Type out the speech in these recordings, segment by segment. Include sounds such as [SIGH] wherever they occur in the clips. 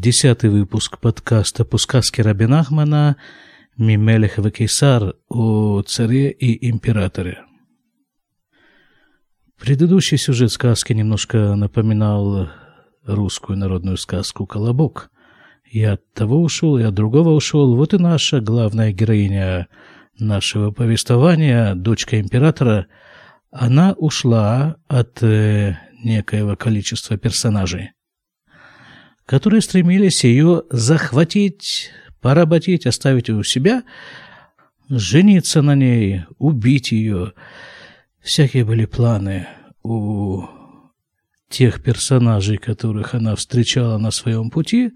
Десятый выпуск подкаста по сказке Рабин Ахмана «Мимелех и Кейсар» о царе и императоре. Предыдущий сюжет сказки немножко напоминал русскую народную сказку «Колобок». И от того ушел, и от другого ушел. Вот и наша главная героиня нашего повествования, дочка императора, она ушла от э, некоего количества персонажей – которые стремились ее захватить, поработить, оставить у себя, жениться на ней, убить ее. Всякие были планы у тех персонажей, которых она встречала на своем пути,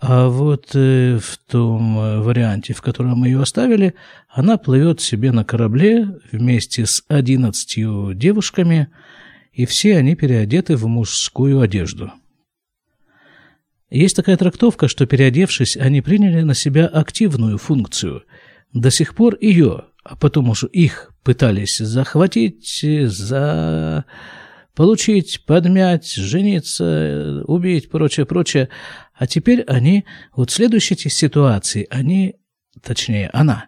а вот э, в том э, варианте, в котором мы ее оставили, она плывет себе на корабле вместе с одиннадцатью девушками, и все они переодеты в мужскую одежду. Есть такая трактовка, что переодевшись, они приняли на себя активную функцию. До сих пор ее, а потом уже их пытались захватить, за... получить, подмять, жениться, убить, прочее, прочее. А теперь они, вот в следующей ситуации, они, точнее, она,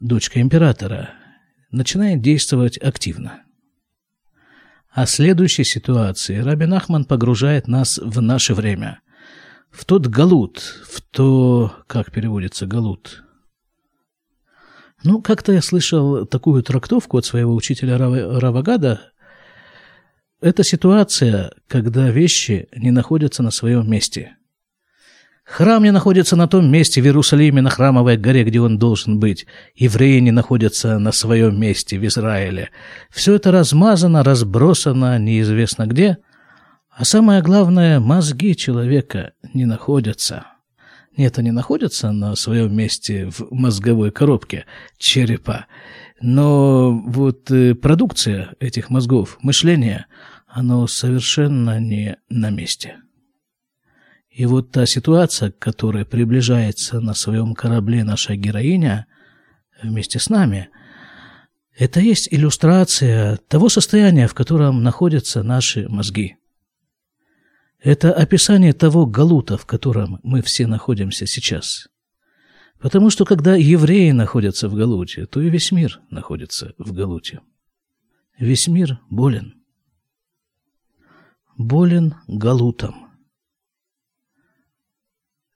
дочка императора, начинает действовать активно. А в следующей ситуации Рабин Ахман погружает нас в наше время – в тот галут, в то... Как переводится галут? Ну, как-то я слышал такую трактовку от своего учителя Равагада. Это ситуация, когда вещи не находятся на своем месте. Храм не находится на том месте в Иерусалиме, на храмовой горе, где он должен быть. Евреи не находятся на своем месте в Израиле. Все это размазано, разбросано, неизвестно где – а самое главное, мозги человека не находятся. Нет, они находятся на своем месте в мозговой коробке черепа. Но вот э, продукция этих мозгов, мышление, оно совершенно не на месте. И вот та ситуация, к которой приближается на своем корабле наша героиня вместе с нами, это есть иллюстрация того состояния, в котором находятся наши мозги. Это описание того галута, в котором мы все находимся сейчас. Потому что когда евреи находятся в галуте, то и весь мир находится в галуте. Весь мир болен. Болен галутом.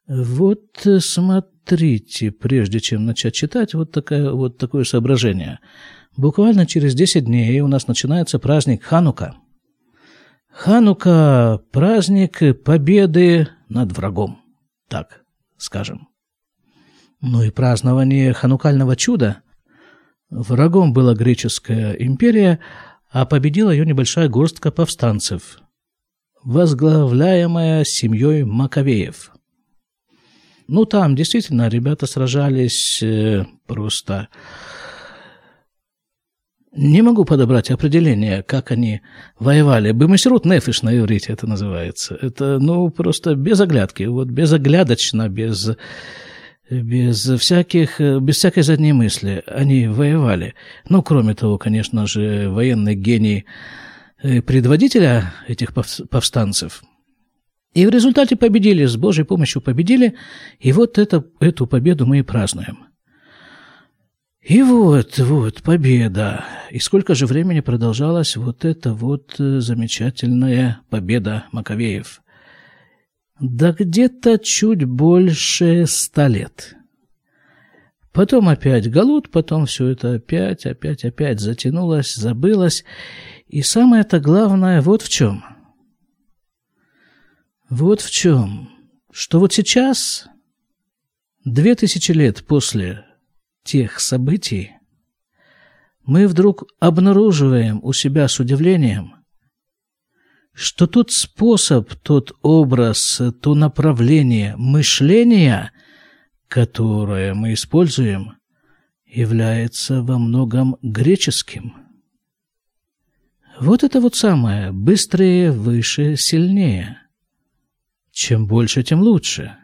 Вот смотрите, прежде чем начать читать, вот, такая, вот такое соображение. Буквально через 10 дней у нас начинается праздник Ханука – Ханука – праздник победы над врагом, так скажем. Ну и празднование ханукального чуда. Врагом была греческая империя, а победила ее небольшая горстка повстанцев, возглавляемая семьей Маковеев. Ну, там действительно ребята сражались э, просто не могу подобрать определение, как они воевали. Бемасерут нефиш на иврите это называется. Это, ну, просто без оглядки, вот безоглядочно, без, без, всяких, без всякой задней мысли они воевали. Ну, кроме того, конечно же, военный гений э, предводителя этих повстанцев. И в результате победили, с Божьей помощью победили, и вот это, эту победу мы и празднуем – и вот, вот, победа. И сколько же времени продолжалась вот эта вот э, замечательная победа Маковеев? Да где-то чуть больше ста лет. Потом опять Галут, потом все это опять, опять, опять затянулось, забылось. И самое-то главное вот в чем. Вот в чем. Что вот сейчас, две тысячи лет после тех событий, мы вдруг обнаруживаем у себя с удивлением, что тот способ, тот образ, то направление мышления, которое мы используем, является во многом греческим. Вот это вот самое быстрее, выше, сильнее. Чем больше, тем лучше –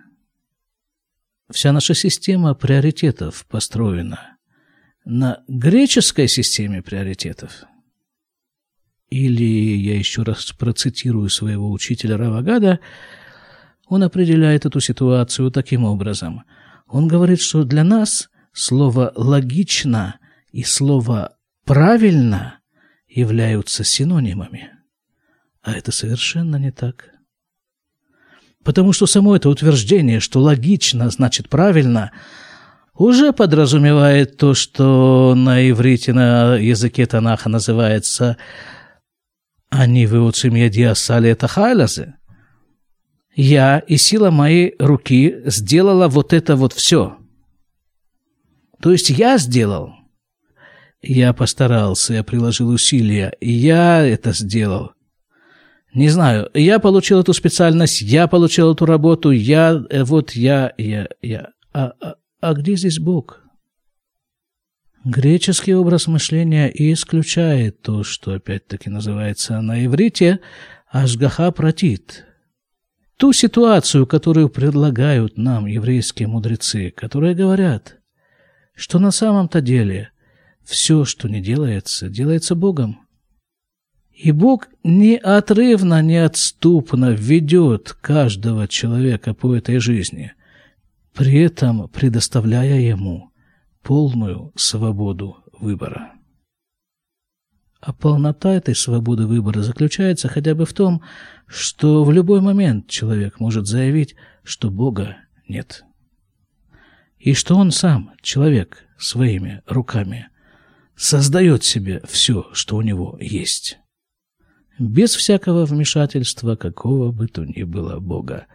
Вся наша система приоритетов построена на греческой системе приоритетов. Или, я еще раз процитирую своего учителя Равагада, Он определяет эту ситуацию таким образом. Он говорит, что для нас слово «логично» и слово «правильно» являются синонимами. А это совершенно не так. Потому что само это утверждение, что логично значит правильно, уже подразумевает то, что на иврите, на языке Танаха называется «Они выуцим яди асали это хайлазе». Я и сила моей руки сделала вот это вот все. То есть я сделал. Я постарался, я приложил усилия, я это сделал. Не знаю, я получил эту специальность, я получил эту работу, я, э, вот я, я, я. А, а, а где здесь Бог? Греческий образ мышления исключает то, что опять-таки называется на иврите «ашгаха протит». Ту ситуацию, которую предлагают нам еврейские мудрецы, которые говорят, что на самом-то деле все, что не делается, делается Богом. И Бог неотрывно, неотступно ведет каждого человека по этой жизни, при этом предоставляя ему полную свободу выбора. А полнота этой свободы выбора заключается хотя бы в том, что в любой момент человек может заявить, что Бога нет. И что он сам, человек, своими руками создает себе все, что у него есть без всякого вмешательства какого бы то ни было Бога.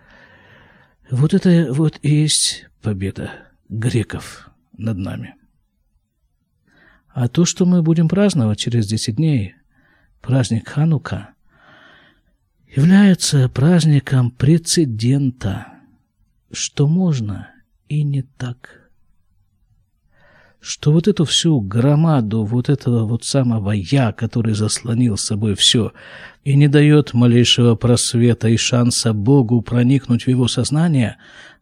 Вот это вот и есть победа греков над нами. А то, что мы будем праздновать через 10 дней, праздник Ханука, является праздником прецедента, что можно и не так – что вот эту всю громаду вот этого вот самого «я», который заслонил собой все и не дает малейшего просвета и шанса Богу проникнуть в его сознание,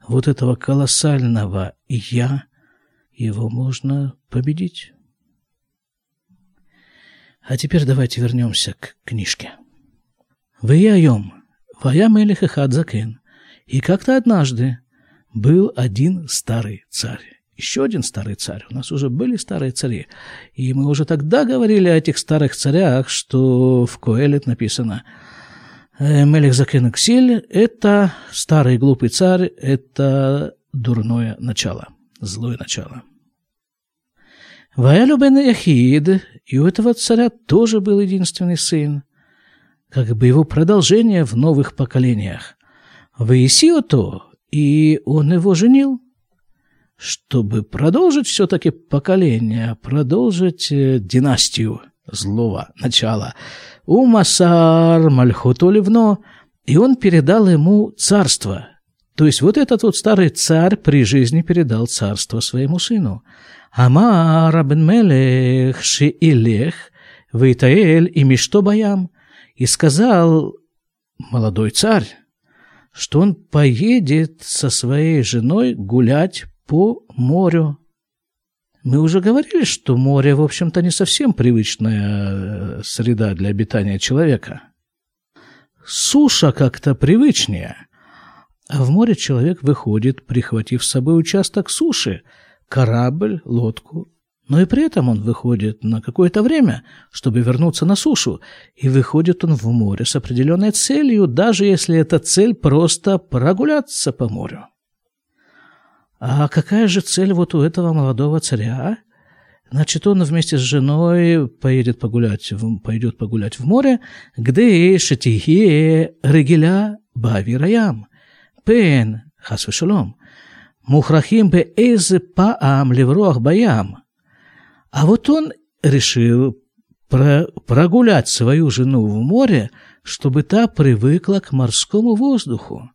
вот этого колоссального «я», его можно победить. А теперь давайте вернемся к книжке. «Ваяйом, вая мелех и И как-то однажды был один старый царь еще один старый царь. У нас уже были старые цари. И мы уже тогда говорили о этих старых царях, что в Коэлет написано «Э, Мелех Закен это старый глупый царь, это дурное начало, злое начало. Ваялю бен Яхид, и у этого царя тоже был единственный сын, как бы его продолжение в новых поколениях. Ваисиото, и он его женил – чтобы продолжить все-таки поколение, продолжить э, династию злого начала. Умасар Мальхуту Ливно, и он передал ему царство. То есть вот этот вот старый царь при жизни передал царство своему сыну. Амар Абн Мелех Шиилех Вейтаэль и Мишто Баям. И сказал молодой царь, что он поедет со своей женой гулять по морю. Мы уже говорили, что море, в общем-то, не совсем привычная э, среда для обитания человека. Суша как-то привычнее. А в море человек выходит, прихватив с собой участок суши, корабль, лодку. Но и при этом он выходит на какое-то время, чтобы вернуться на сушу. И выходит он в море с определенной целью, даже если эта цель просто прогуляться по морю. А какая же цель вот у этого молодого царя? Значит, он вместе с женой поедет погулять, пойдет погулять в море, где шатихе региля бавираям, пен хасвешалом, мухрахим бе эзе паам леврох баям. А вот он решил про прогулять свою жену в море, чтобы та привыкла к морскому воздуху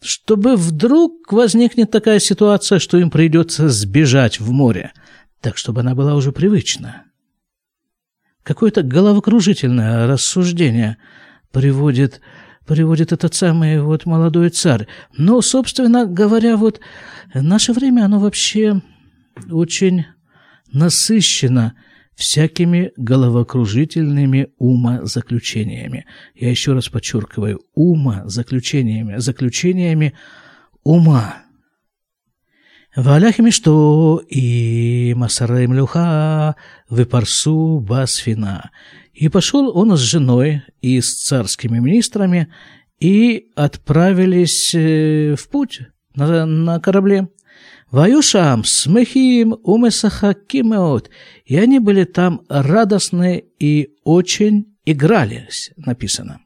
чтобы вдруг возникнет такая ситуация, что им придется сбежать в море, так чтобы она была уже привычна. Какое-то головокружительное рассуждение приводит, приводит этот самый вот молодой царь. Но, собственно говоря, вот наше время, оно вообще очень насыщено всякими головокружительными умозаключениями. Я еще раз подчеркиваю, умозаключениями, заключениями ума. Валяхими что и масарай млюха выпарсу басфина. И пошел он с женой и с царскими министрами и отправились э, в путь на, на корабле. Ваюшам смехим умесахакимеот. И они были там радостны и очень игрались, написано.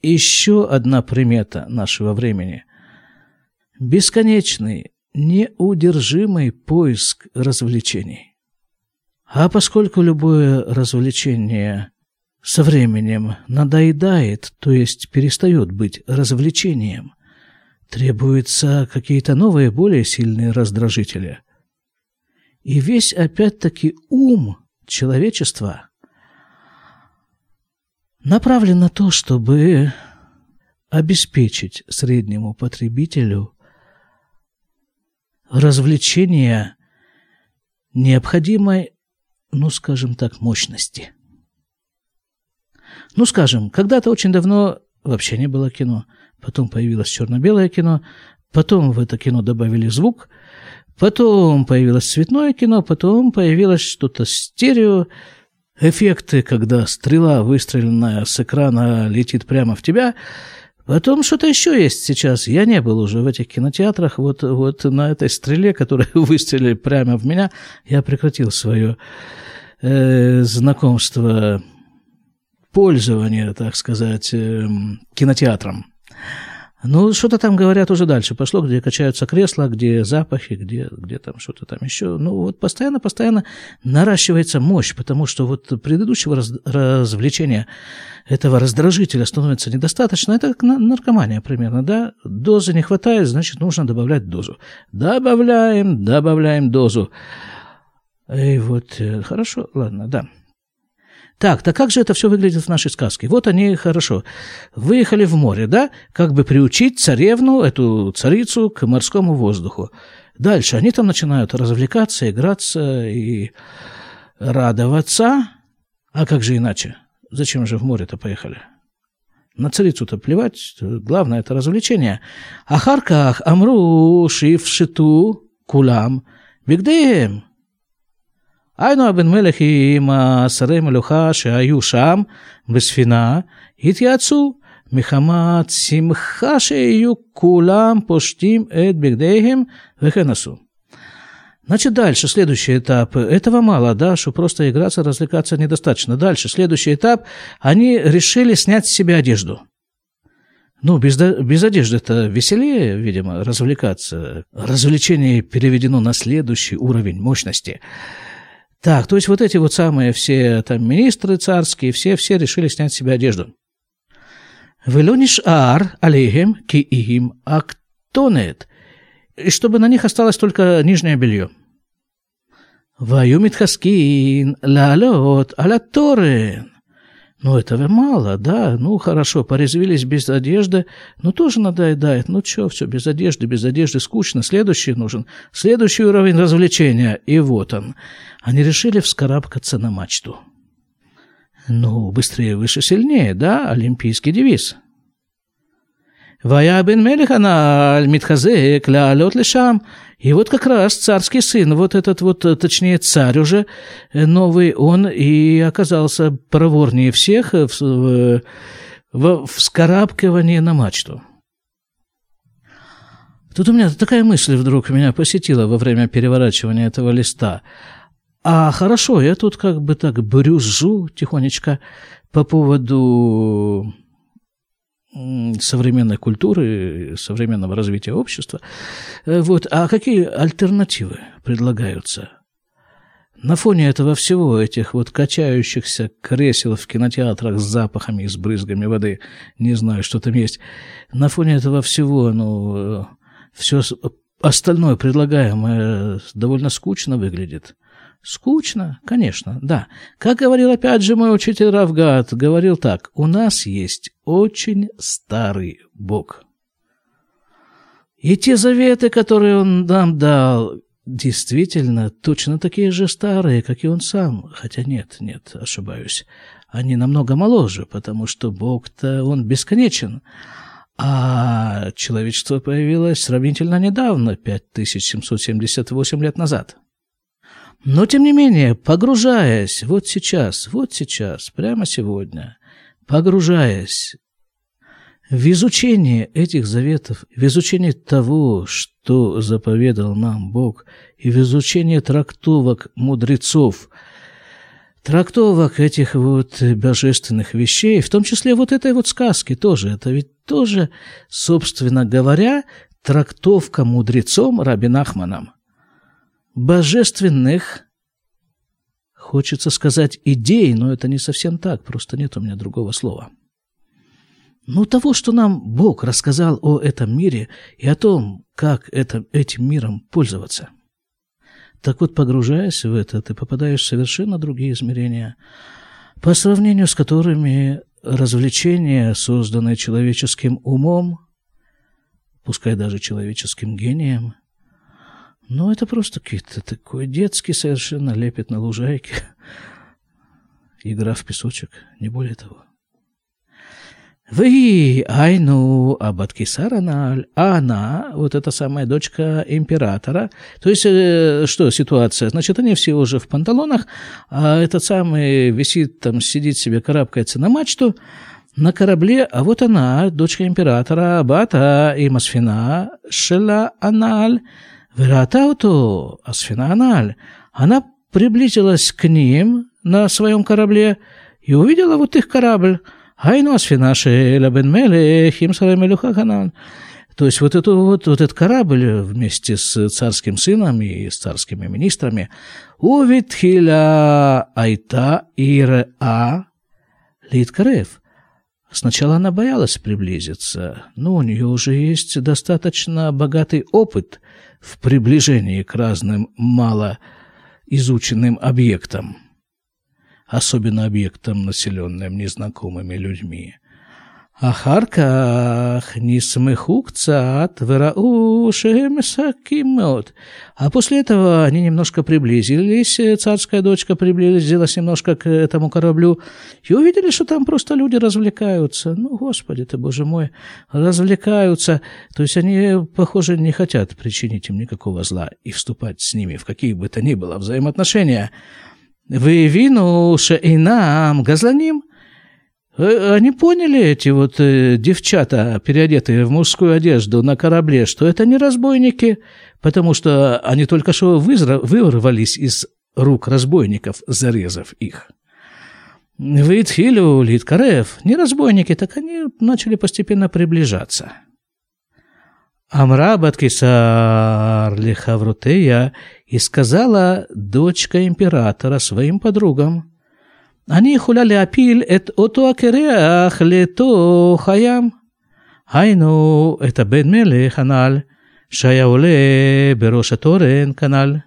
Еще одна примета нашего времени. Бесконечный, неудержимый поиск развлечений. А поскольку любое развлечение со временем надоедает, то есть перестает быть развлечением, требуются какие-то новые, более сильные раздражители. И весь опять-таки ум человечества направлен на то, чтобы обеспечить среднему потребителю развлечения необходимой, ну, скажем так, мощности. Ну, скажем, когда-то очень давно вообще не было кино, потом появилось черно-белое кино, потом в это кино добавили звук, потом появилось цветное кино, потом появилось что-то стерео, эффекты, когда стрела, выстреленная с экрана, летит прямо в тебя – Потом что-то еще есть сейчас. Я не был уже в этих кинотеатрах. Вот, вот на этой стреле, которая [LAUGHS] выстрелили прямо в меня, я прекратил свое э, знакомство, пользование, так сказать, э, кинотеатром. Ну, что-то там говорят уже дальше пошло, где качаются кресла, где запахи, где, где там что-то там еще. Ну, вот постоянно-постоянно наращивается мощь, потому что вот предыдущего раз, развлечения этого раздражителя становится недостаточно. Это как наркомания примерно, да? Дозы не хватает, значит, нужно добавлять дозу. Добавляем, добавляем дозу. И вот, э, хорошо, ладно, да. Так, так как же это все выглядит в нашей сказке? Вот они, хорошо, выехали в море, да, как бы приучить царевну, эту царицу, к морскому воздуху. Дальше они там начинают развлекаться, играться и радоваться. А как же иначе? Зачем же в море-то поехали? На царицу-то плевать, главное это развлечение. Ахарках амру шиф кулам бигдеем. היינו הבן מלך עם שרי מלוכה שהיו שם בספינה, התייעצו מחמת שמחה שיהיו כולם פושטים את בגדיהם וכן עשו. Значит, дальше, следующий этап. Этого мало, да, что просто играться, развлекаться недостаточно. Дальше, следующий этап. Они решили снять с себя одежду. Ну, без, без одежды это веселее, видимо, развлекаться. Развлечение переведено на следующий уровень мощности. Так, то есть вот эти вот самые все там министры царские, все, все решили снять с себя одежду. Велониш ар алейхем ки им актонет. И чтобы на них осталось только нижнее белье. Ваю митхаскин лалот алаторен. Ну, этого мало, да, ну, хорошо, порезвились без одежды, ну, тоже надоедает, ну, что, все, без одежды, без одежды, скучно, следующий нужен, следующий уровень развлечения, и вот он. Они решили вскарабкаться на мачту. Ну, быстрее, выше, сильнее, да, олимпийский девиз. Вая бен Мелихана Митхазек лялет лишам. И вот как раз царский сын, вот этот вот, точнее, царь уже новый, он и оказался проворнее всех в, в, в вскарабкивании на мачту. Тут у меня такая мысль вдруг меня посетила во время переворачивания этого листа. А хорошо, я тут как бы так брюзжу тихонечко по поводу современной культуры, современного развития общества. Э, вот. А какие альтернативы предлагаются? На фоне этого всего, этих вот качающихся кресел в кинотеатрах с запахами и с брызгами воды, не знаю, что там есть, на фоне этого всего, ну, все остальное предлагаемое довольно скучно выглядит. Скучно, конечно, да. Как говорил опять же мой учитель Равгат, говорил так, у нас есть очень старый Бог. И те заветы, которые он нам дал, действительно точно такие же старые, как и он сам. Хотя нет, нет, ошибаюсь. Они намного моложе, потому что Бог-то, он бесконечен. А человечество появилось сравнительно недавно, 5778 лет назад. Но, тем не менее, погружаясь вот сейчас, вот сейчас, прямо сегодня, погружаясь в изучение этих заветов, в изучение того, что заповедал нам Бог, и в изучение трактовок мудрецов, трактовок этих вот божественных вещей, в том числе вот этой вот сказки тоже, это ведь тоже, собственно говоря, трактовка мудрецом Раби Нахманом божественных, хочется сказать, идей, но это не совсем так, просто нет у меня другого слова. Ну, того, что нам Бог рассказал о этом мире и о том, как это, этим миром пользоваться. Так вот, погружаясь в это, ты попадаешь в совершенно другие измерения, по сравнению с которыми развлечения, созданные человеческим умом, пускай даже человеческим гением – ну, это просто какие-то такой детский совершенно лепет на лужайке. Игра в песочек, не более того. Вы, Айну, Абаткисараналь, а она, вот эта самая дочка императора. То есть, э, что ситуация? Значит, они все уже в панталонах, а этот самый висит там, сидит себе, карабкается на мачту, на корабле, а вот она, дочка императора, Абата и Масфина, Шела Аналь, Вератауту Асфинаналь, она приблизилась к ним на своем корабле и увидела вот их корабль. Айну Асфинаши Лабен Меле Химсара То есть вот, эту, вот, вот этот корабль вместе с царским сыном и с царскими министрами Увитхиля Айта Иреа Литкарев. Сначала она боялась приблизиться, но у нее уже есть достаточно богатый опыт – в приближении к разным мало изученным объектам, особенно объектам, населенным незнакомыми людьми – אחר כך נסמכו קצת וראו שהם משחקים מאוד. А после этого они немножко приблизились, царская дочка приблизилась немножко к этому кораблю и увидели, что там просто люди развлекаются. Ну, Господи ты, Боже мой, развлекаются. То есть они, похоже, не хотят причинить им никакого зла и вступать с ними в какие бы то ни было взаимоотношения. Вы вину шеинам газланим – Э, они поняли, эти вот э, девчата, переодетые в мужскую одежду на корабле, что это не разбойники, потому что они только что вырвались из рук разбойников, зарезав их. Вейтхилю, Литкарев, не разбойники, так они начали постепенно приближаться. Амра Баткисар Лихаврутея и сказала дочка императора своим подругам – אני יכולה להפיל את אותו הקרח לתוך הים. היינו, את הבן מלך הנ"ל, שהיה עולה בראש התורן כנ"ל.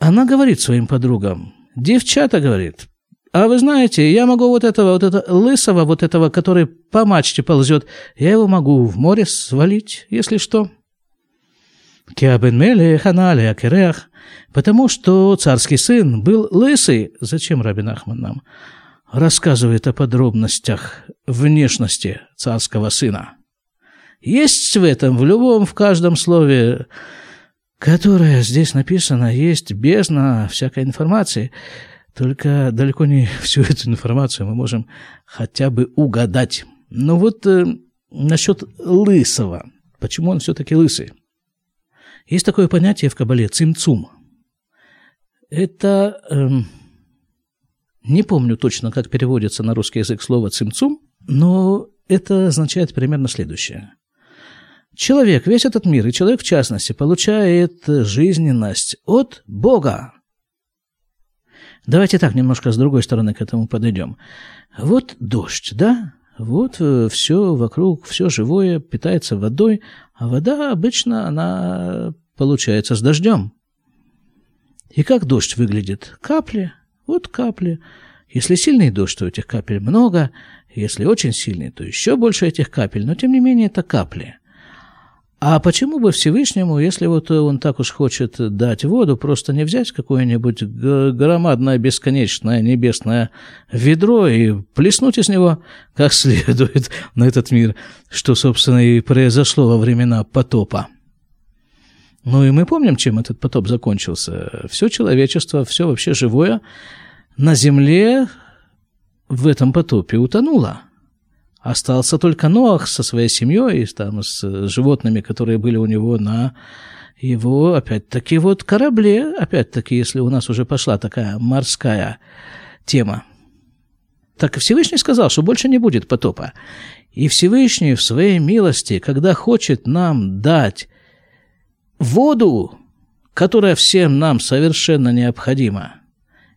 Она говорит своим подругам, девчата, говорит, а вы знаете, я могу вот этого, вот этого лысого, вот этого, который по мачте ползет, я его могу в море свалить, если что. Киабен Мелех Анале Акерех, потому что царский сын был лысый. Зачем Рабин Ахман нам? Рассказывает о подробностях внешности царского сына. Есть в этом, в любом, в каждом слове, которое здесь написано, есть бездна всякой информации, только далеко не [LAUGHS] всю эту информацию мы можем хотя бы угадать. Но вот э, насчет лысого, почему он все-таки лысый? Есть такое понятие в Кабале – цимцум. Это... Э, не помню точно, как переводится на русский язык слово «цимцум», но это означает примерно следующее. Человек, весь этот мир, и человек в частности, получает жизненность от Бога. Давайте так немножко с другой стороны к этому подойдем. Вот дождь, да? Вот э, все вокруг, все живое питается водой, а вода обычно она получается с дождем. И как дождь выглядит? Капли – вот капли. Если сильный дождь, то этих капель много. Если очень сильный, то еще больше этих капель. Но, тем не менее, это капли. А почему бы Всевышнему, если вот он так уж хочет дать воду, просто не взять какое-нибудь громадное, бесконечное небесное ведро и плеснуть из него как [LAUGHS] следует на этот мир, что, собственно, и произошло во времена потопа? Ну и мы помним, чем этот потоп закончился. Все человечество, все вообще живое на земле в этом потопе утонуло. Остался только Ноах со своей семьей, там, с животными, которые были у него на его, опять-таки, вот корабле, опять-таки, если у нас уже пошла такая морская тема. Так Всевышний сказал, что больше не будет потопа. И Всевышний в своей милости, когда хочет нам дать воду, которая всем нам совершенно необходима,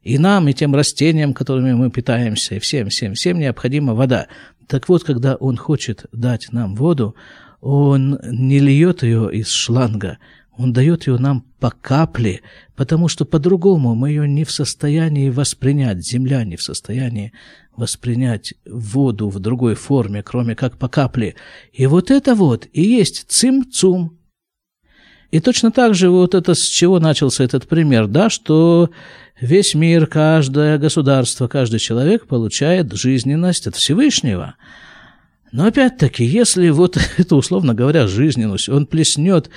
и нам, и тем растениям, которыми мы питаемся, и всем, всем, всем необходима вода. Так вот, когда Он хочет дать нам воду, Он не льет ее из шланга, Он дает ее нам по капле, потому что по-другому мы ее не в состоянии воспринять, земля не в состоянии воспринять воду в другой форме, кроме как по капле. И вот это вот и есть цим-цум. И точно так же вот это, с чего начался этот пример, да, что Весь мир, каждое государство, каждый человек получает жизненность от Всевышнего. Но опять-таки, если вот [LAUGHS] это, условно говоря, жизненность, он плеснет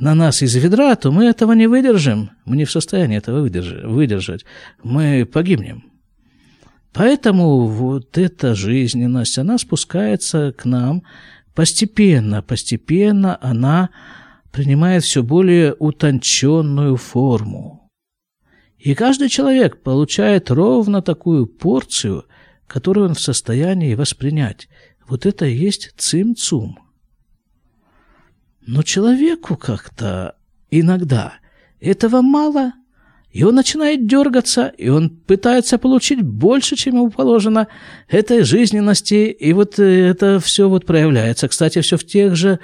на нас из ведра, то мы этого не выдержим. Мы не в состоянии этого выдержать. Мы погибнем. Поэтому вот эта жизненность, она спускается к нам постепенно, постепенно она принимает все более утонченную форму. И каждый человек получает ровно такую порцию, которую он в состоянии воспринять. Вот это и есть цим-цум. Но человеку как-то иногда этого мало, и он начинает дергаться, и он пытается получить больше, чем ему положено, этой жизненности, и вот это все вот проявляется. Кстати, все в тех же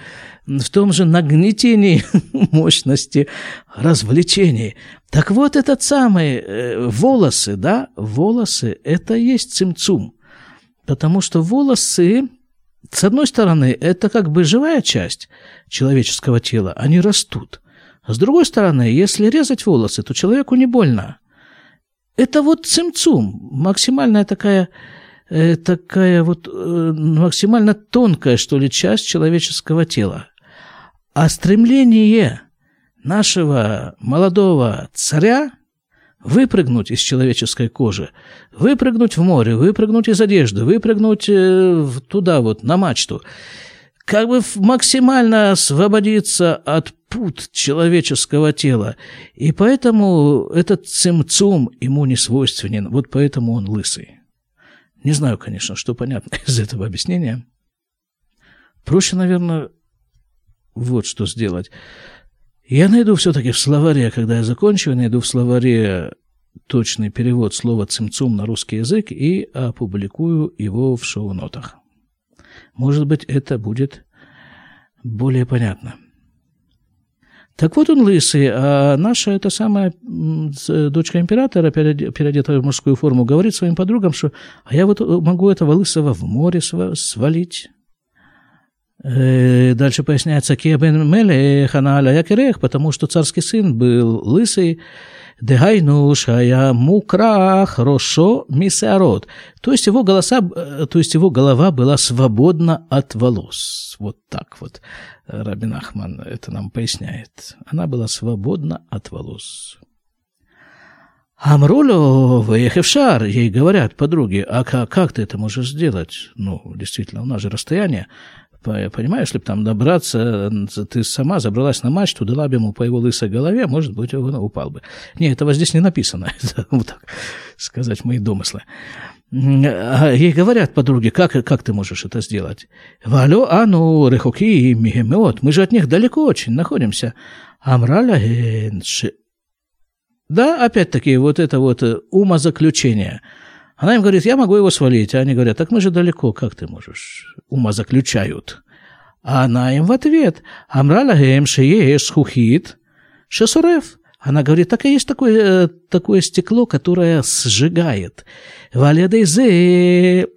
в том же нагнетении [LAUGHS] мощности развлечений. Так вот, этот самый э, волосы, да, волосы – это есть цимцум. Потому что волосы, с одной стороны, это как бы живая часть человеческого тела, они растут. А с другой стороны, если резать волосы, то человеку не больно. Это вот цимцум, максимальная такая э, такая вот э, максимально тонкая, что ли, часть человеческого тела. А стремление нашего молодого царя выпрыгнуть из человеческой кожи, выпрыгнуть в море, выпрыгнуть из одежды, выпрыгнуть э, туда вот, на мачту, как бы максимально освободиться от пут человеческого тела. И поэтому этот цимцум ему не свойственен, вот поэтому он лысый. Не знаю, конечно, что понятно [LAUGHS] из этого объяснения. Проще, наверное, вот что сделать. Я найду все-таки в словаре, когда я закончу, найду в словаре точный перевод слова «цимцум» на русский язык и опубликую его в шоу-нотах. Может быть, это будет более понятно. Так вот он лысый, а наша эта самая дочка императора, переодетая в мужскую форму, говорит своим подругам, что а я вот могу этого лысого в море свалить. Э, дальше поясняется Киабен Мелех, она аля якерех, потому что царский сын был лысый, Дегайну шая мукрах рошо мисарот. То есть его голоса, э, то есть его голова была свободна от волос. Вот так вот Рабин Ахман это нам поясняет. Она была свободна от волос. Амрулю Вехевшар, ей говорят подруги, а как, как ты это можешь сделать? Ну, действительно, у нас же расстояние Понимаешь, бы там добраться, ты сама забралась на мачту, дала бы ему по его лысой голове, может быть, он упал бы. Не, этого здесь не написано. [LAUGHS] Это вот так сказать мои домыслы. А ей говорят подруги, как, как ты можешь это сделать? Валю, а ну, рехоки и мигемеот, мы же от них далеко очень находимся. Амраля Да, опять-таки, вот это вот умозаключение – она им говорит, я могу его свалить. А они говорят, так мы же далеко, как ты можешь? Ума заключают. А она им в ответ, Амралагем шееш хухит шесурев. Она говорит, так и есть такое, такое стекло, которое сжигает. Валядейзе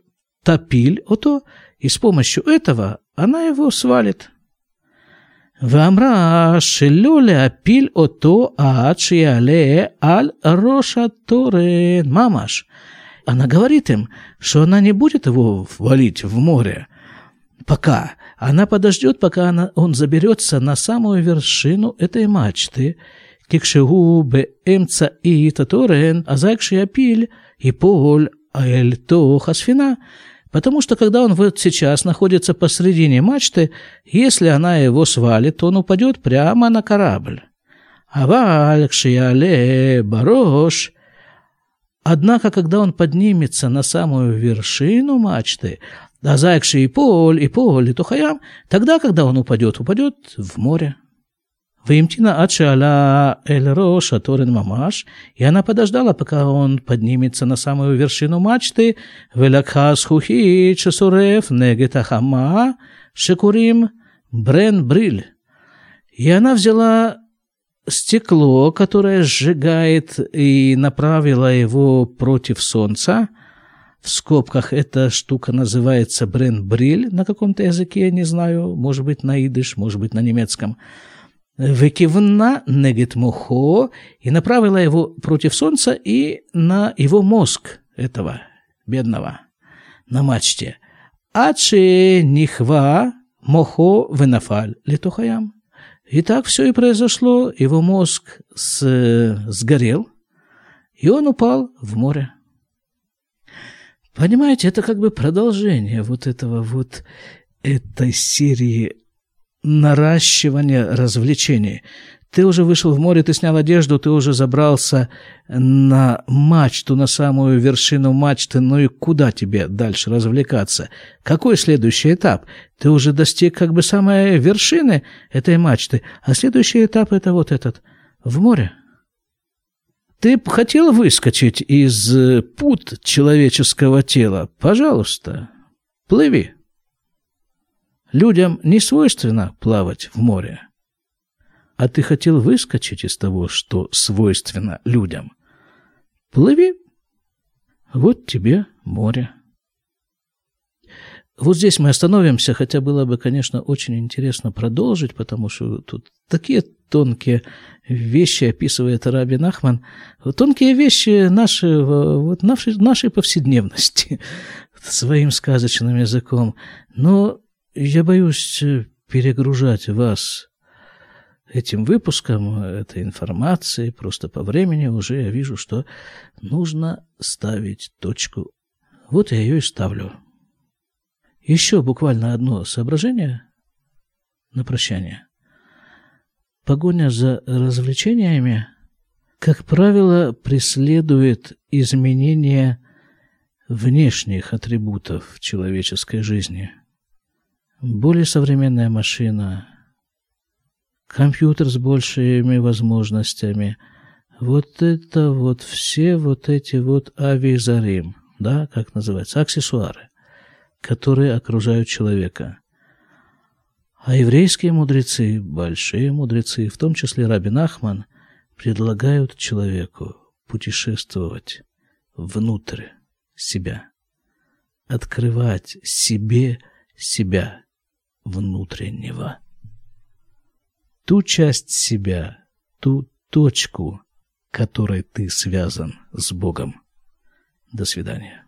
топиль, ото, и с помощью этого она его свалит. ואמרה שלא להפיל אותו עד שיעלה על ראש התורן, ממש. Она говорит им, что она не будет его валить в море. Пока. Она подождет, пока она, он заберется на самую вершину этой мачты. Кикшегу беэмца и таторен, азайкши апиль, и поль, аэль то хасфина. Потому что когда он вот сейчас находится посредине мачты, если она его свалит, то он упадет прямо на корабль. Аваль кшиале барош – Однако, когда он поднимется на самую вершину мачты, а зайкши и поль, и поль, и тухаям, тогда, когда он упадет, упадет в море. Ваимтина Эль Роша Торин Мамаш, и она подождала, пока он поднимется на самую вершину мачты, Велакха Схухи Чесурев Негетахама Шекурим Брен Бриль. И она взяла стекло, которое сжигает, и направила его против солнца. В скобках эта штука называется Брен Бриль на каком-то языке, я не знаю, может быть на идыш, может быть на немецком – выкивна негет мухо и направила его против солнца и на его мозг этого бедного на мачте. Аче нихва мохо венафаль литохаям. И так все и произошло. Его мозг с, сгорел, и он упал в море. Понимаете, это как бы продолжение вот этого вот этой серии наращивание развлечений. Ты уже вышел в море, ты снял одежду, ты уже забрался на мачту, на самую вершину мачты, ну и куда тебе дальше развлекаться? Какой следующий этап? Ты уже достиг как бы самой вершины этой мачты, а следующий этап это вот этот, в море. Ты хотел выскочить из пут человеческого тела? Пожалуйста, плыви. Людям не свойственно плавать в море. А ты хотел выскочить из того, что свойственно людям. Плыви. Вот тебе море. Вот здесь мы остановимся, хотя было бы, конечно, очень интересно продолжить, потому что тут такие тонкие вещи описывает Раби Нахман. Тонкие вещи наши, вот нашей, нашей повседневности [LAUGHS] своим сказочным языком. Но я боюсь перегружать вас этим выпуском, этой информацией. Просто по времени уже я вижу, что нужно ставить точку. Вот я ее и ставлю. Еще буквально одно соображение на прощание. Погоня за развлечениями, как правило, преследует изменение внешних атрибутов человеческой жизни – более современная машина, компьютер с большими возможностями. Вот это вот все вот эти вот авизарим, да, как называется, аксессуары, которые окружают человека. А еврейские мудрецы, большие мудрецы, в том числе Рабин Ахман, предлагают человеку путешествовать внутрь себя, открывать себе себя внутреннего. Ту часть себя, ту точку, которой ты связан с Богом. До свидания.